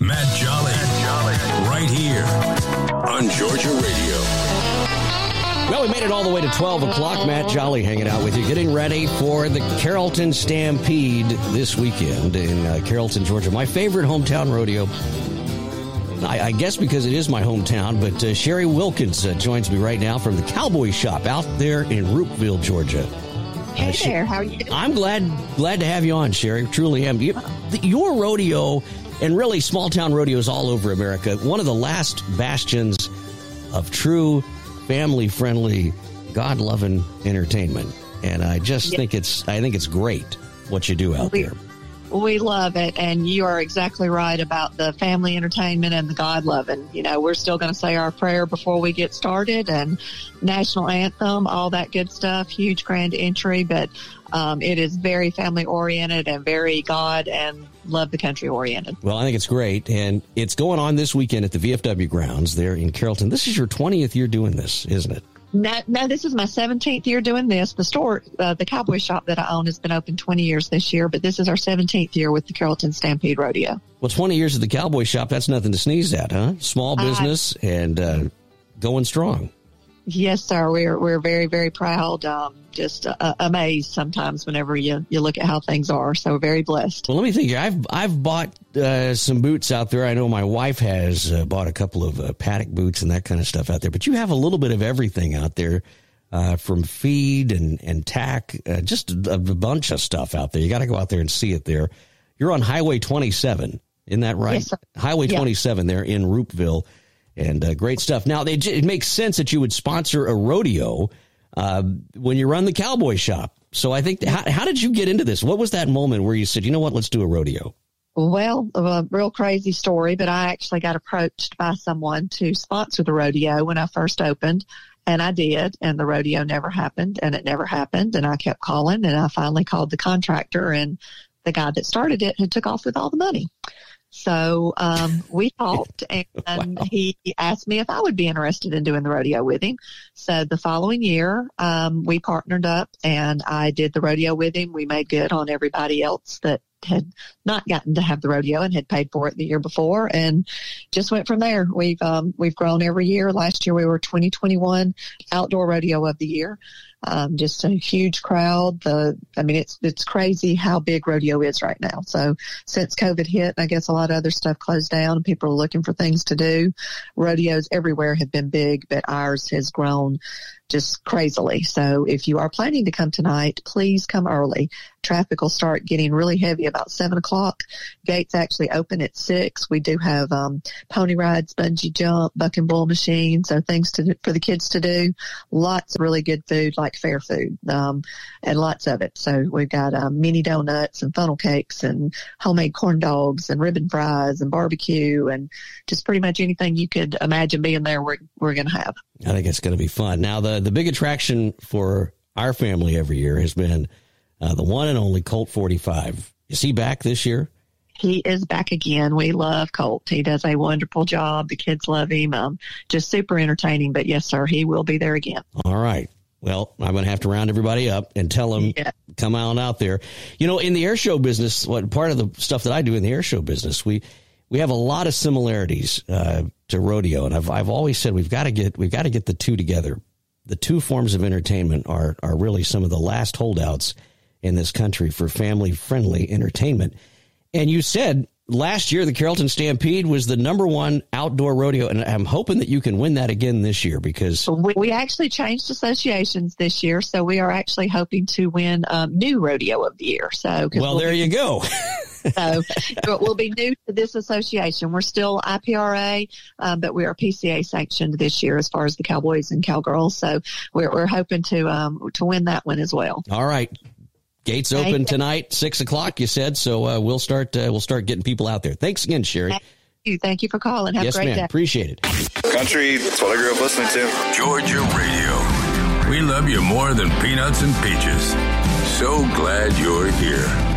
Matt Jolly, right here on Georgia Radio. Well, we made it all the way to 12 o'clock. Matt Jolly hanging out with you, getting ready for the Carrollton Stampede this weekend in uh, Carrollton, Georgia. My favorite hometown rodeo. I, I guess because it is my hometown, but uh, Sherry Wilkins uh, joins me right now from the Cowboy Shop out there in Roopville, Georgia. Hey Uh, She- there, how are you doing? I'm glad glad to have you on, Sherry. Truly am. You, your rodeo and really small town rodeos all over America. One of the last bastions of true family friendly, God loving entertainment. And I just Yeah. think it's I think it's great what you do out We- there. We love it, and you are exactly right about the family entertainment and the God loving. You know, we're still going to say our prayer before we get started, and national anthem, all that good stuff. Huge grand entry, but um, it is very family oriented and very God and love the country oriented. Well, I think it's great, and it's going on this weekend at the VFW grounds there in Carrollton. This is your 20th year doing this, isn't it? No, no, this is my 17th year doing this. The store, uh, the cowboy shop that I own has been open 20 years this year, but this is our 17th year with the Carrollton Stampede Rodeo. Well, 20 years at the Cowboy Shop, that's nothing to sneeze at, huh? Small I- business and uh, going strong. Yes, sir. We're we're very very proud. Um, just uh, amazed sometimes whenever you you look at how things are. So very blessed. Well, let me think here. I've I've bought uh, some boots out there. I know my wife has uh, bought a couple of uh, paddock boots and that kind of stuff out there. But you have a little bit of everything out there, uh, from feed and and tack, uh, just a, a bunch of stuff out there. You got to go out there and see it. There, you're on Highway 27, isn't that right? Yes, sir. Highway Yeah. 27 there in Roopville, and uh, great stuff. Now, they, it makes sense that you would sponsor a rodeo uh, when you run the cowboy shop. So I think, how, how did you get into this? What was that moment where you said, you know what, let's do a rodeo? Well, a real crazy story, but I actually got approached by someone to sponsor the rodeo when I first opened. And I did, and the rodeo never happened, and it never happened. And I kept calling, and I finally called the contractor, and the guy that started it had took off with all the money. So um, we talked, and Wow. he asked me if I would be interested in doing the rodeo with him. So the following year, um, we partnered up, and I did the rodeo with him. We made good on everybody else that had not gotten to have the rodeo and had paid for it the year before, and just went from there. We've um, we've grown every year. Last year we were 2021 outdoor rodeo of the year. Um, just a huge crowd. The I mean it's it's crazy how big rodeo is right now. So since COVID hit, I guess a lot of other stuff closed down and people are looking for things to do. Rodeos everywhere have been big, but ours has grown just crazily. So if you are planning to come tonight, please come early. Traffic will start getting really heavy about seven o'clock. Gates actually open at six. We do have um, pony rides, bungee jump, buck and bull machine, so things to for the kids to do. Lots of really good food, like fair food, um, and lots of it. So we've got um, mini donuts and funnel cakes and homemade corn dogs and ribbon fries and barbecue and just pretty much anything you could imagine being there. We're we're to have. I think it's to be fun. Now, the, the big attraction for our family every year has been uh, the one and only Colt 45. Is he back this year? He is back again. We love Colt. He does a wonderful job. The kids love him. Um, just super entertaining. But yes, sir, he will be there again. All right. Well, I'm going to have to round everybody up and tell them Yeah. come on out there. You know, in the air show business, what part of the stuff that I do in the air show business, we we have a lot of similarities uh, to rodeo, and I've I've always said we've got to get we've got to get the two together. The two forms of entertainment are are really some of the last holdouts in this country for family friendly entertainment. And you said last year the Carrollton Stampede was the number one outdoor rodeo, and I'm hoping that you can win that again this year because We, actually changed associations this year, so we are actually hoping to win um, new rodeo of the year. So, well, we'll there be- you go. So it will be new to this association. We're still IPRA, um, but we are PCA sanctioned this year as far as the Cowboys and Cowgirls. So we're, we're hoping to um, to win that one as well. All right. Gates open you. tonight, six o'clock. You said so. Uh, we'll start. Uh, we'll start getting people out there. Thanks again, Sherry. Thank you. Thank you for calling. Have yes, a great ma'am. day. Appreciate it. Country, that's what I grew up listening to. Georgia Radio. We love you more than peanuts and peaches. So glad you're here.